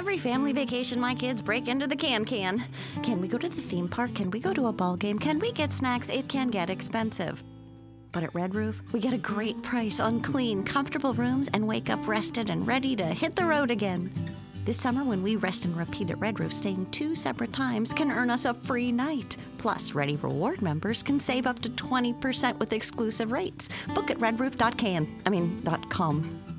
Every family vacation, my kids break into the can can. Can we go to the theme park? Can we go to a ball game? Can we get snacks? It can get expensive. But at Red Roof, we get a great price on clean, comfortable rooms and wake up rested and ready to hit the road again. This summer, when we rest and repeat at Red Roof, staying two separate times can earn us a free night. Plus, Ready Reward members can save up to 20% with exclusive rates. Book at redroof.can. I mean, .com.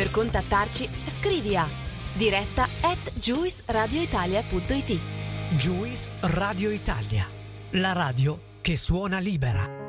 Per contattarci scrivi a diretta at juiceradioitalia.it Juice Radio Italia, la radio che suona libera.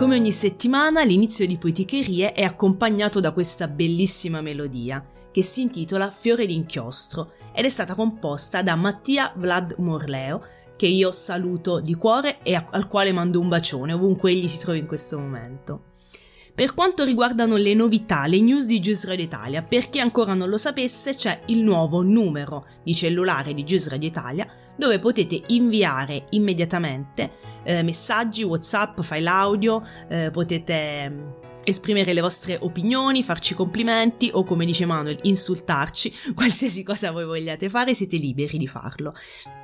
Come ogni settimana l'inizio di Poeticherie è accompagnato da questa bellissima melodia che si intitola Fiore d'inchiostro ed è stata composta da Mattia Vlad Morleo che io saluto di cuore e al quale mando un bacione ovunque egli si trovi in questo momento. Per quanto riguardano le novità, le news di Radio Italia, per chi ancora non lo sapesse c'è il nuovo numero di cellulare di Radio Italia dove potete inviare immediatamente eh, messaggi, whatsapp, file audio, eh, potete mm, esprimere le vostre opinioni, farci complimenti o come dice Manuel insultarci, qualsiasi cosa voi vogliate fare siete liberi di farlo.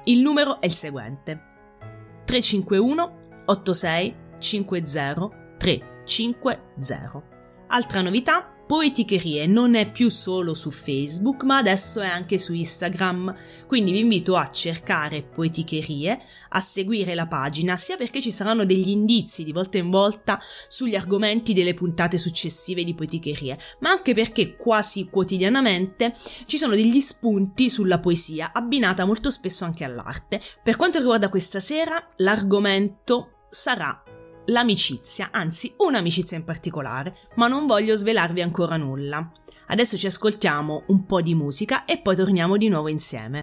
Il numero è il seguente. 351 86 50 350. Altra novità, Poeticherie non è più solo su Facebook, ma adesso è anche su Instagram, quindi vi invito a cercare Poeticherie, a seguire la pagina, sia perché ci saranno degli indizi di volta in volta sugli argomenti delle puntate successive di Poeticherie, ma anche perché quasi quotidianamente ci sono degli spunti sulla poesia, abbinata molto spesso anche all'arte. Per quanto riguarda questa sera, l'argomento sarà l'amicizia, anzi un'amicizia in particolare, ma non voglio svelarvi ancora nulla. Adesso ci ascoltiamo un po' di musica e poi torniamo di nuovo insieme.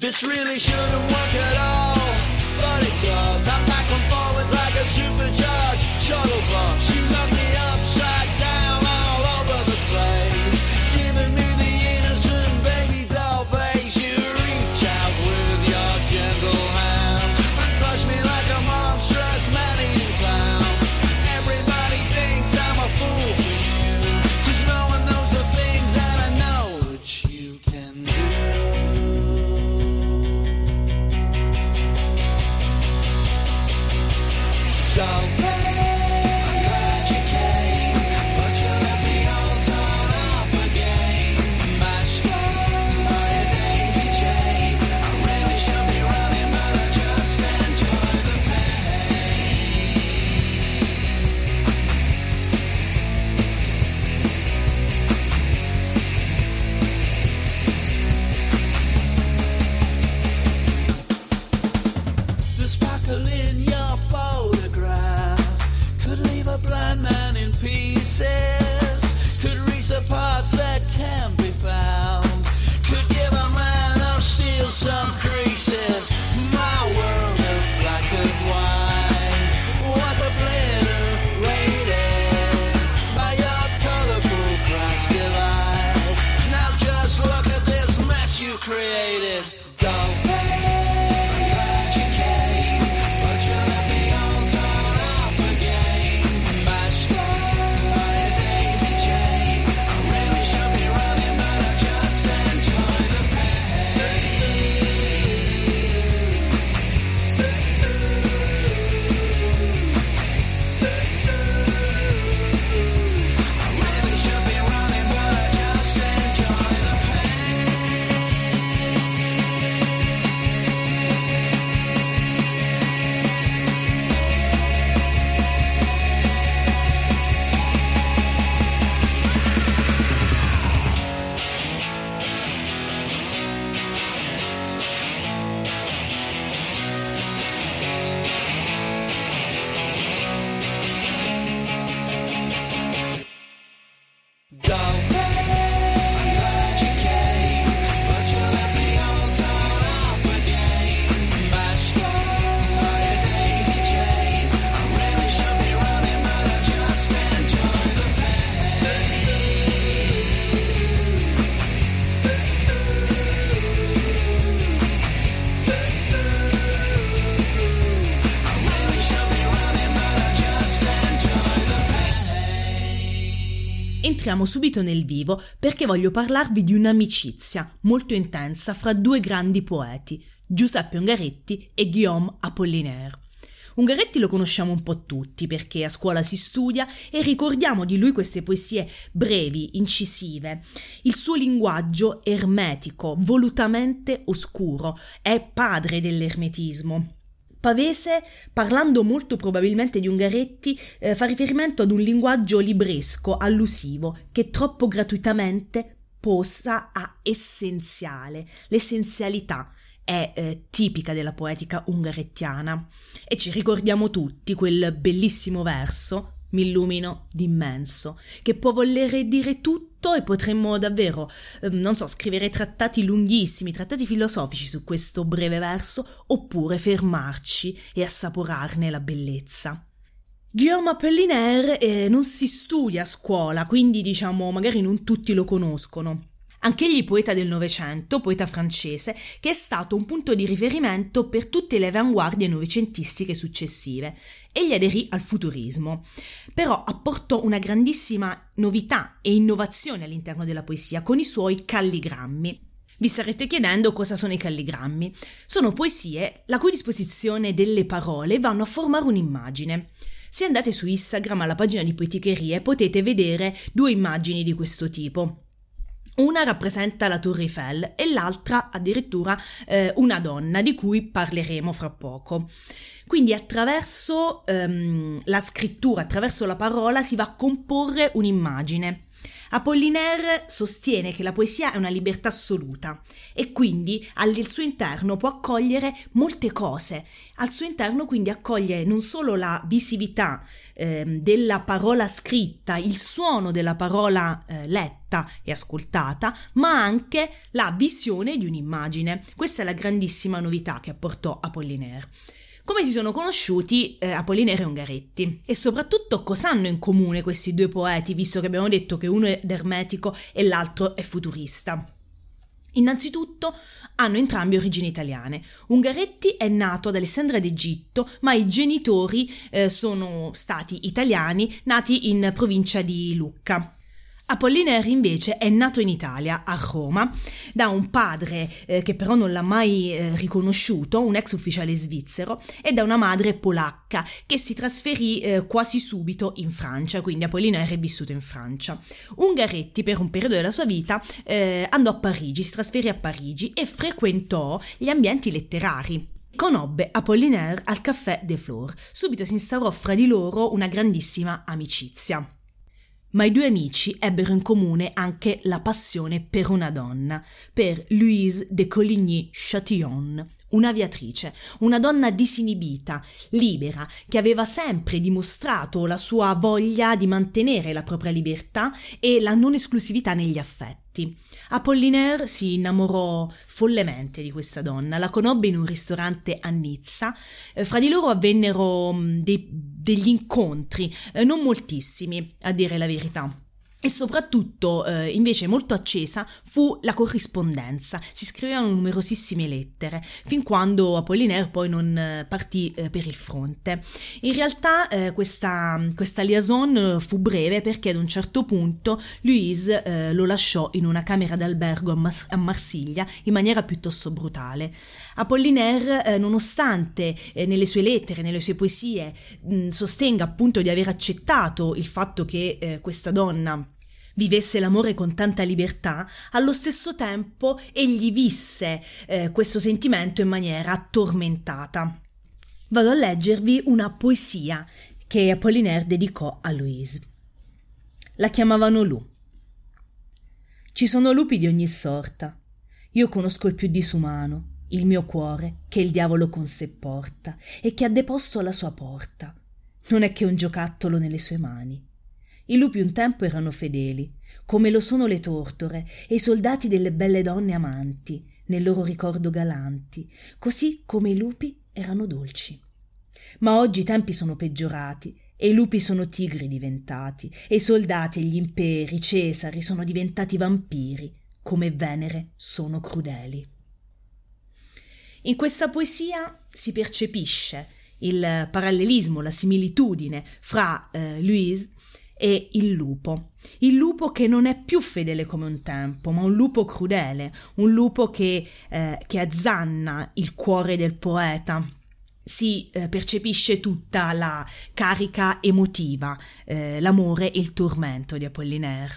This really shouldn't work entriamo subito nel vivo perché voglio parlarvi di un'amicizia molto intensa fra due grandi poeti, Giuseppe Ungaretti e Guillaume Apollinaire. Ungaretti lo conosciamo un po' tutti perché a scuola si studia e ricordiamo di lui queste poesie brevi, incisive. Il suo linguaggio ermetico, volutamente oscuro, è padre dell'ermetismo. Pavese, parlando molto probabilmente di Ungaretti, eh, fa riferimento ad un linguaggio libresco, allusivo, che troppo gratuitamente posa a essenziale, l'essenzialità, è eh, tipica della poetica ungarettiana. E ci ricordiamo tutti quel bellissimo verso mi illumino d'immenso, che può voler dire tutto e potremmo davvero, eh, non so, scrivere trattati lunghissimi, trattati filosofici su questo breve verso, oppure fermarci e assaporarne la bellezza. Guillaume Apollinaire eh, non si studia a scuola, quindi diciamo magari non tutti lo conoscono. Anch'egli poeta del Novecento, poeta francese, che è stato un punto di riferimento per tutte le avanguardie novecentistiche successive. Egli aderì al futurismo, però apportò una grandissima novità e innovazione all'interno della poesia con i suoi calligrammi. Vi starete chiedendo cosa sono i calligrammi. Sono poesie la cui disposizione delle parole vanno a formare un'immagine. Se andate su Instagram alla pagina di Poeticherie potete vedere due immagini di questo tipo. Una rappresenta la Torre Eiffel e l'altra addirittura eh, una donna di cui parleremo fra poco. Quindi attraverso ehm, la scrittura, attraverso la parola si va a comporre un'immagine. Apollinaire sostiene che la poesia è una libertà assoluta e quindi al suo interno può accogliere molte cose. Al suo interno quindi accoglie non solo la visività eh, della parola scritta, il suono della parola eh, letta e ascoltata, ma anche la visione di un'immagine. Questa è la grandissima novità che apportò Apollinaire. Come si sono conosciuti eh, Apollinaire e Ungaretti? E soprattutto cosa hanno in comune questi due poeti, visto che abbiamo detto che uno è ermetico e l'altro è futurista? Innanzitutto hanno entrambi origini italiane. Ungaretti è nato ad Alessandria d'Egitto, ma i genitori eh, sono stati italiani, nati in provincia di Lucca. Apollinaire invece è nato in Italia, a Roma, da un padre eh, che però non l'ha mai eh, riconosciuto, un ex ufficiale svizzero, e da una madre polacca che si trasferì eh, quasi subito in Francia, quindi Apollinaire è vissuto in Francia. Ungaretti per un periodo della sua vita eh, andò a Parigi, si trasferì a Parigi e frequentò gli ambienti letterari. Conobbe Apollinaire al Café des Fleurs. Subito si instaurò fra di loro una grandissima amicizia. Ma i due amici ebbero in comune anche la passione per una donna, per Louise de Coligny-Chatillon, un'aviatrice, una donna disinibita, libera, che aveva sempre dimostrato la sua voglia di mantenere la propria libertà e la non esclusività negli affetti. Apollinaire si innamorò follemente di questa donna, la conobbe in un ristorante a Nizza, eh, fra di loro avvennero dei, degli incontri, eh, non moltissimi a dire la verità. E soprattutto, eh, invece, molto accesa fu la corrispondenza. Si scrivevano numerosissime lettere, fin quando Apollinaire poi non eh, partì eh, per il fronte. In realtà eh, questa, questa, liaison fu breve perché ad un certo punto Louise eh, lo lasciò in una camera d'albergo a, Mas- a, Marsiglia in maniera piuttosto brutale. Apollinaire, eh, nonostante nelle sue lettere, nelle sue poesie, mh, sostenga appunto di aver accettato il fatto che questa donna vivesse l'amore con tanta libertà, allo stesso tempo egli visse eh, questo sentimento in maniera tormentata. Vado a leggervi una poesia che Apollinaire dedicò a Louise. La chiamavano Lu. Ci sono lupi di ogni sorta. Io conosco il più disumano, il mio cuore che il diavolo con sé porta e che ha deposto alla sua porta. Non è che un giocattolo nelle sue mani. I lupi un tempo erano fedeli, come lo sono le tortore e i soldati delle belle donne amanti, nel loro ricordo galanti, così come i lupi erano dolci. Ma oggi i tempi sono peggiorati e i lupi sono tigri diventati, e i soldati e gli imperi, cesari sono diventati vampiri, come Venere sono crudeli. In questa poesia si percepisce il parallelismo, la similitudine fra eh, Louise è il lupo. Il lupo che non è più fedele come un tempo, ma un lupo crudele, un lupo che, eh, che azzanna il cuore del poeta. Si eh, percepisce tutta la carica emotiva, eh, l'amore e il tormento di Apollinaire.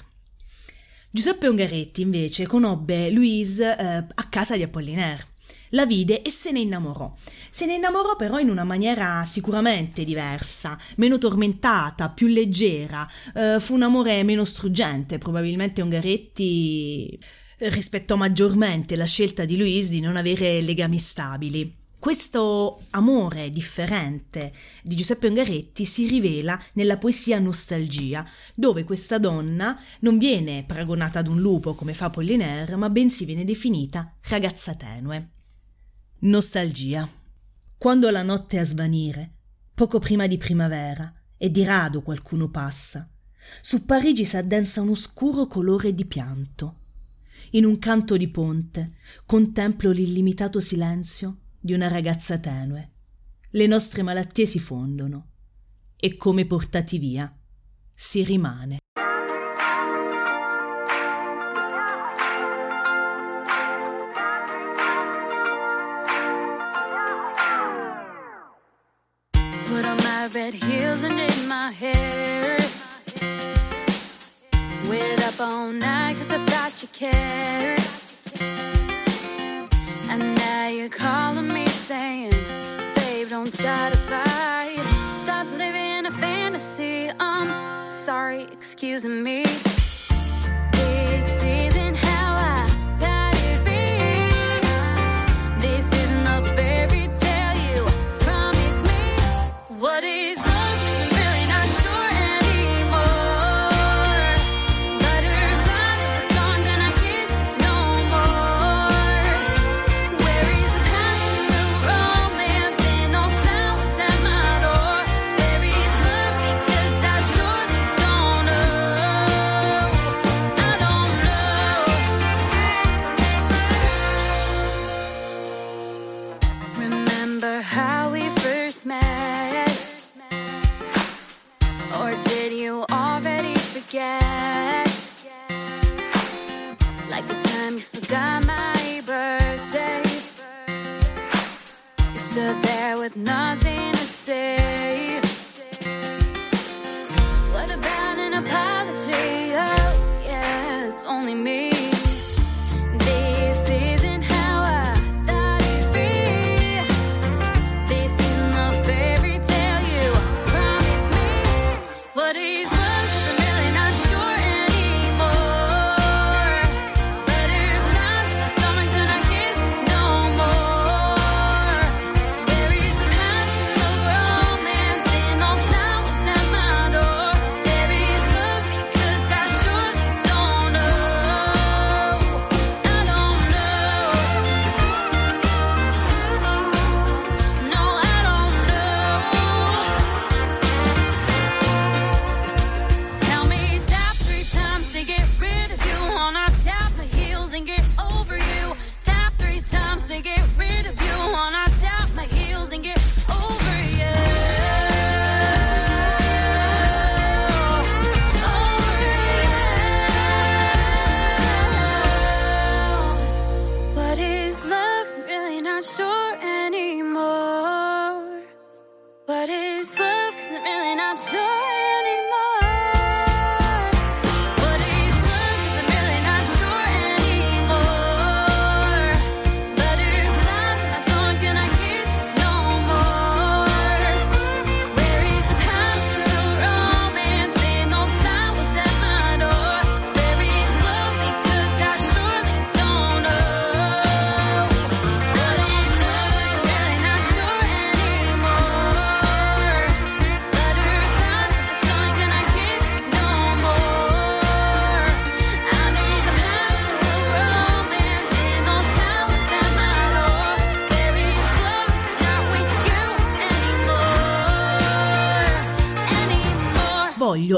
Giuseppe Ungaretti invece conobbe Louise eh, a casa di Apollinaire la vide e se ne innamorò. Se ne innamorò però in una maniera sicuramente diversa, meno tormentata, più leggera. Eh, fu un amore meno struggente, probabilmente Ungaretti rispettò maggiormente la scelta di Louise di non avere legami stabili. Questo amore differente di Giuseppe Ungaretti si rivela nella poesia Nostalgia, dove questa donna non viene paragonata ad un lupo come fa Pollinaire, ma bensì viene definita ragazza tenue. Nostalgia. Quando la notte è a svanire, poco prima di primavera, e di rado qualcuno passa, su Parigi s'addensa un oscuro colore di pianto. In un canto di ponte contemplo l'illimitato silenzio di una ragazza tenue. Le nostre malattie si fondono e come portati via si rimane. You cared. And now you're calling me saying, Babe, don't start a fight. Stop living a fantasy. I'm sorry, excuse me. With nothing to say. What about an apology? Oh, yeah, it's only me.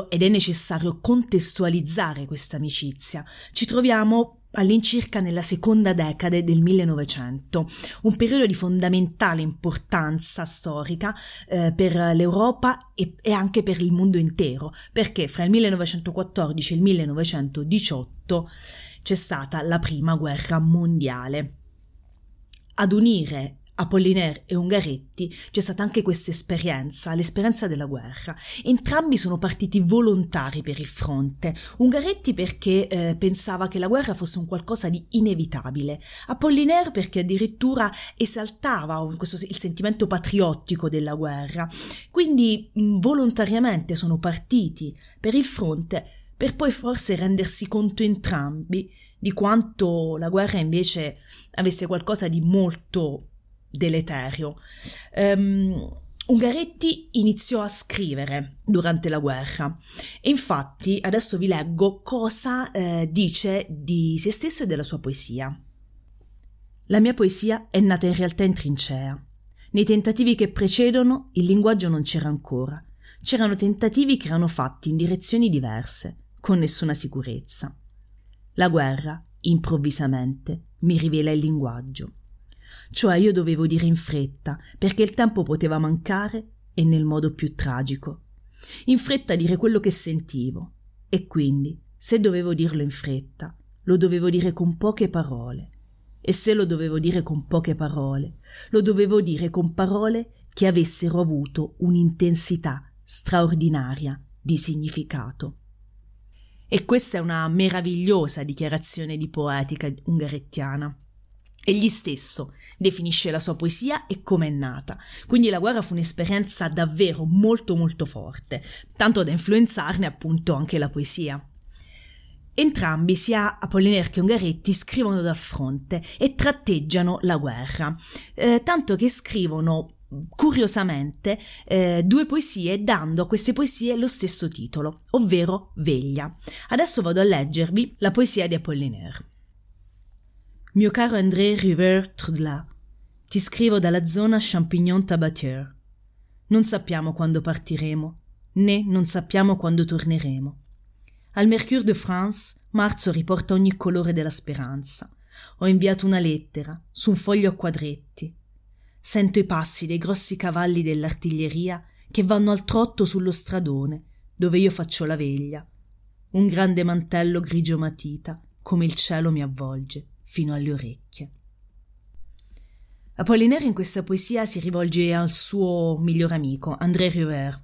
Ed è necessario contestualizzare questa amicizia. Ci troviamo all'incirca nella seconda decade del 1900, un periodo di fondamentale importanza storica eh, per l'Europa e, e, anche per il mondo intero, perché fra il 1914 e il 1918 c'è stata la prima guerra mondiale. Ad unire Apollinaire e Ungaretti c'è stata anche questa esperienza, l'esperienza della guerra. Entrambi sono partiti volontari per il fronte. Ungaretti perché eh, pensava che la guerra fosse un qualcosa di inevitabile, Apollinaire perché addirittura esaltava questo, il sentimento patriottico della guerra. Quindi mh, volontariamente sono partiti per il fronte per poi forse rendersi conto entrambi di quanto la guerra invece avesse qualcosa di molto deleterio. Um, Ungaretti iniziò a scrivere durante la guerra e infatti adesso vi leggo cosa eh, dice di se stesso e della sua poesia. La mia poesia è nata in realtà in trincea. Nei tentativi che precedono il linguaggio non c'era ancora. C'erano tentativi che erano fatti in direzioni diverse, con nessuna sicurezza. La guerra, improvvisamente, mi rivela il linguaggio. Cioè io dovevo dire in fretta, perché il tempo poteva mancare e nel modo più tragico. In fretta dire quello che sentivo. E quindi, se dovevo dirlo in fretta, lo dovevo dire con poche parole. E se lo dovevo dire con poche parole, lo dovevo dire con parole che avessero avuto un'intensità straordinaria di significato. E questa è una meravigliosa dichiarazione di poetica ungarettiana. Egli stesso definisce la sua poesia e come è nata. Quindi la guerra fu un'esperienza davvero molto molto forte, tanto da influenzarne appunto anche la poesia. Entrambi, sia Apollinaire che Ungaretti, scrivono dal fronte e tratteggiano la guerra, eh, tanto che scrivono curiosamente eh, due poesie dando a queste poesie lo stesso titolo, ovvero Veglia. Adesso vado a leggervi la poesia di Apollinaire. Mio caro André River Trudla, ti scrivo dalla zona Champignon Tabatier. Non sappiamo quando partiremo, né non sappiamo quando torneremo. Al Mercure de France marzo riporta ogni colore della speranza. Ho inviato una lettera su un foglio a quadretti. Sento i passi dei grossi cavalli dell'artiglieria che vanno al trotto sullo stradone dove io faccio la veglia. Un grande mantello grigio matita, come il cielo mi avvolge fino alle orecchie. Apollinaire in questa poesia si rivolge al suo miglior amico, André River.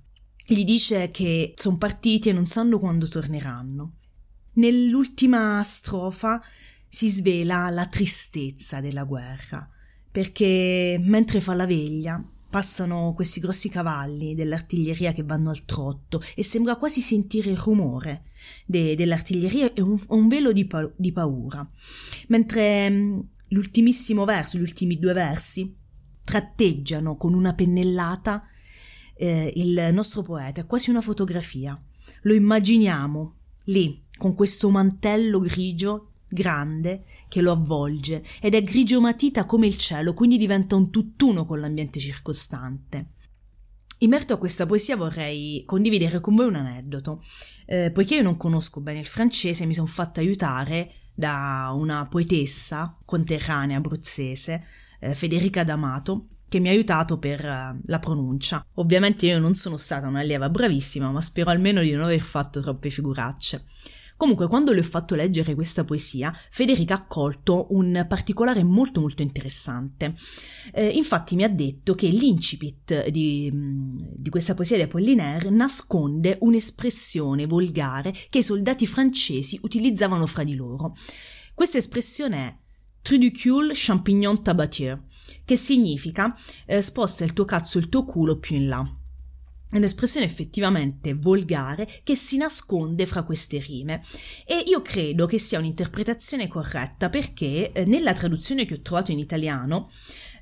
Gli dice che sono partiti e non sanno quando torneranno. Nell'ultima strofa si svela la tristezza della guerra, perché mentre fa la veglia passano questi grossi cavalli dell'artiglieria che vanno al trotto e sembra quasi sentire il rumore de- dell'artiglieria e un, un velo di, pa- di, paura. Mentre mm, l'ultimissimo verso, gli ultimi due versi, tratteggiano con una pennellata eh, il nostro poeta, è quasi una fotografia. Lo immaginiamo lì, con questo mantello grigio grande che lo avvolge ed è grigio matita come il cielo, quindi diventa un tutt'uno con l'ambiente circostante. In merito a questa poesia vorrei condividere con voi un aneddoto. Eh, poiché io non conosco bene il francese, mi sono fatta aiutare da una poetessa conterranea abruzzese, eh, Federica D'Amato, che mi ha aiutato per uh, la pronuncia. Ovviamente io non sono stata un'allieva bravissima, ma spero almeno di non aver fatto troppe figuracce. Comunque, quando le ho fatto leggere questa poesia, Federica ha colto un particolare molto molto interessante. Eh, infatti mi ha detto che l'incipit di, di questa poesia di Apollinaire nasconde un'espressione volgare che i soldati francesi utilizzavano fra di loro. Questa espressione è Trudicule champignon tabatier, che significa eh, sposta il tuo cazzo il tuo culo più in là. È un'espressione effettivamente volgare che si nasconde fra queste rime e io credo che sia un'interpretazione corretta perché eh, nella traduzione che ho trovato in italiano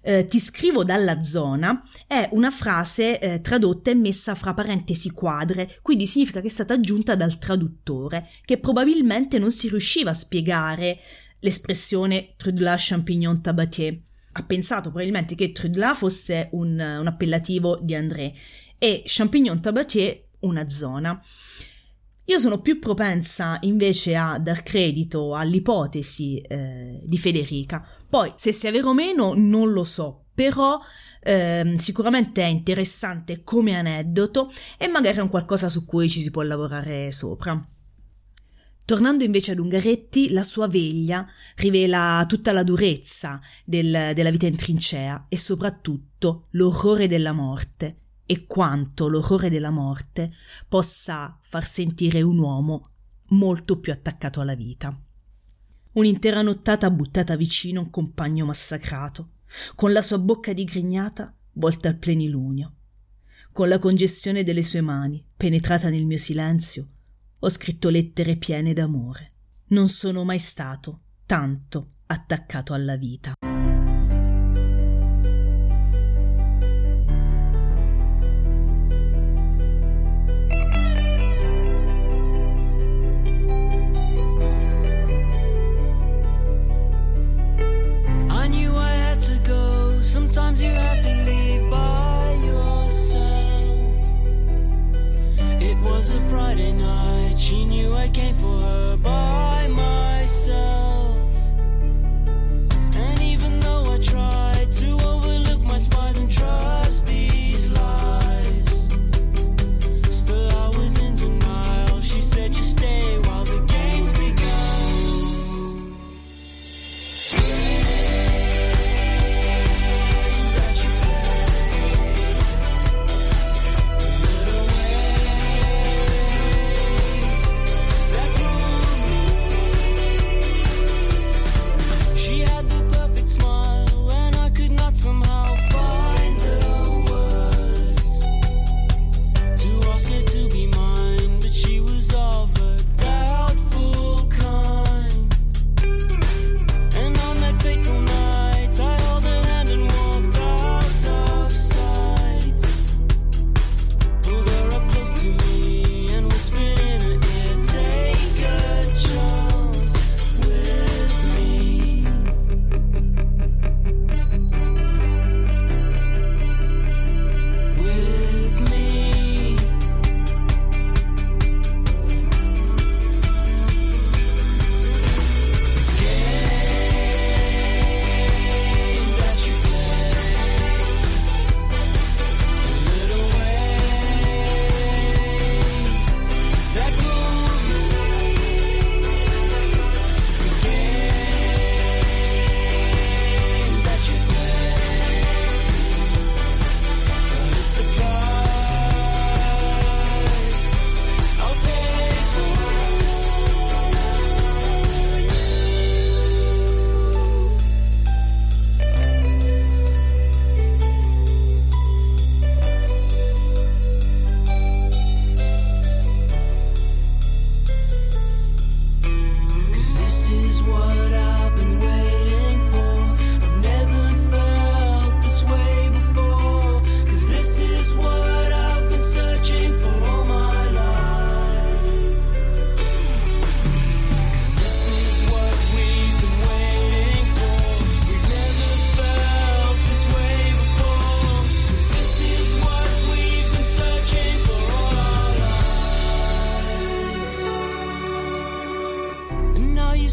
eh, ti scrivo dalla zona è una frase eh, tradotta e messa fra parentesi quadre, quindi significa che è stata aggiunta dal traduttore che probabilmente non si riusciva a spiegare l'espressione Trudla champignon tabatier. Ha pensato probabilmente che Trudla fosse un, un appellativo di André e Champignon Tabatier una zona. Io sono più propensa invece a dar credito all'ipotesi eh, di Federica. Poi, se sia vero o meno, non lo so, però eh, sicuramente è interessante come aneddoto e magari è un qualcosa su cui ci si può lavorare sopra. Tornando invece ad Ungaretti, la sua veglia rivela tutta la durezza del, della vita in trincea e soprattutto l'orrore della morte e quanto l'orrore della morte possa far sentire un uomo molto più attaccato alla vita. Un'intera nottata buttata vicino a un compagno massacrato, con la sua bocca digrignata volta al plenilunio, con la congestione delle sue mani penetrata nel mio silenzio ho scritto lettere piene d'amore. Non sono mai stato tanto attaccato alla vita.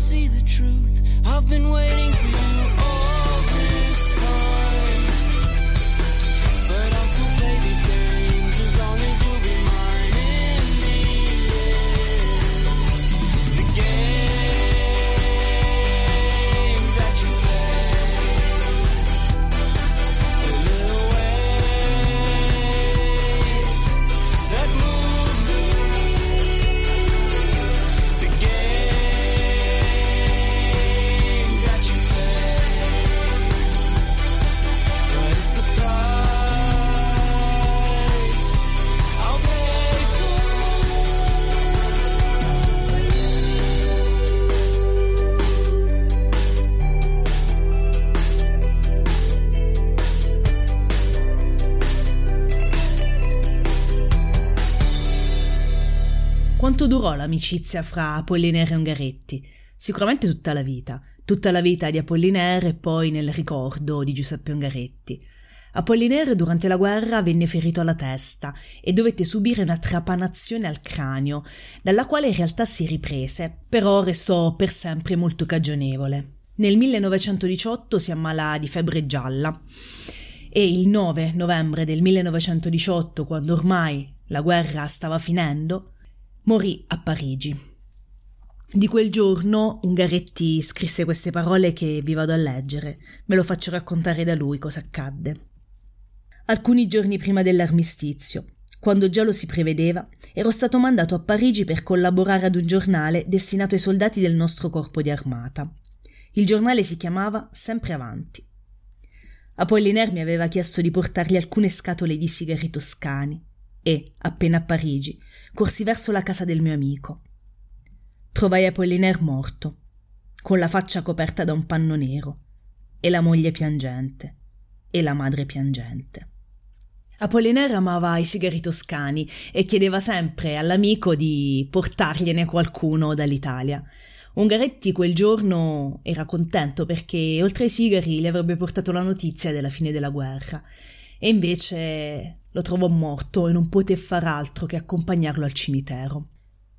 See the truth. I've been waiting for you Quanto durò l'amicizia fra Apollinaire e Ungaretti? Sicuramente tutta la vita, tutta la vita di Apollinaire e poi nel ricordo di Giuseppe Ungaretti. Apollinaire durante la guerra venne ferito alla testa e dovette subire una trapanazione al cranio, dalla quale in realtà si riprese, però restò per sempre molto cagionevole. Nel 1918 si ammala di febbre gialla e il 9 novembre del 1918, quando ormai la guerra stava finendo, morì a Parigi. Di quel giorno Ungaretti scrisse queste parole che vi vado a leggere, ve lo faccio raccontare da lui cosa accadde. Alcuni giorni prima dell'armistizio, quando già lo si prevedeva, ero stato mandato a Parigi per collaborare ad un giornale destinato ai soldati del nostro corpo di armata. Il giornale si chiamava Sempre Avanti. Apollinaire mi aveva chiesto di portargli alcune scatole di sigari toscani e, appena a Parigi, corsi verso la casa del mio amico trovai Apollinaire morto, con la faccia coperta da un panno nero, e la moglie piangente, e la madre piangente. Apollinaire amava i sigari toscani e chiedeva sempre all'amico di portargliene qualcuno dall'Italia. Ungaretti quel giorno era contento perché oltre ai sigari le avrebbe portato la notizia della fine della guerra e invece lo trovò morto e non poté far altro che accompagnarlo al cimitero.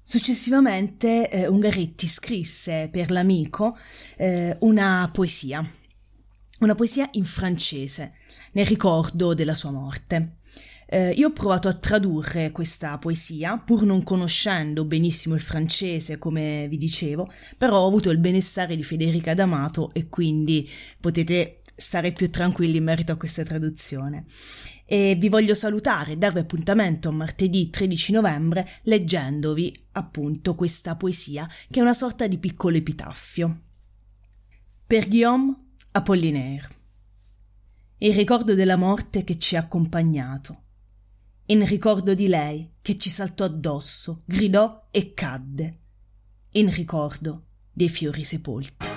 Successivamente eh, Ungaretti scrisse per l'amico eh, una poesia, una poesia in francese, nel ricordo della sua morte. Eh, io ho provato a tradurre questa poesia, pur non conoscendo benissimo il francese, come vi dicevo, però ho avuto il benessere di Federica D'Amato e quindi potete stare più tranquilli in merito a questa traduzione e vi voglio salutare e darvi appuntamento martedì 13 novembre leggendovi appunto questa poesia che è una sorta di piccolo epitaffio. Per Guillaume Apollinaire. Il ricordo della morte che ci ha accompagnato. In ricordo di lei che ci saltò addosso, gridò e cadde. In ricordo dei fiori sepolti.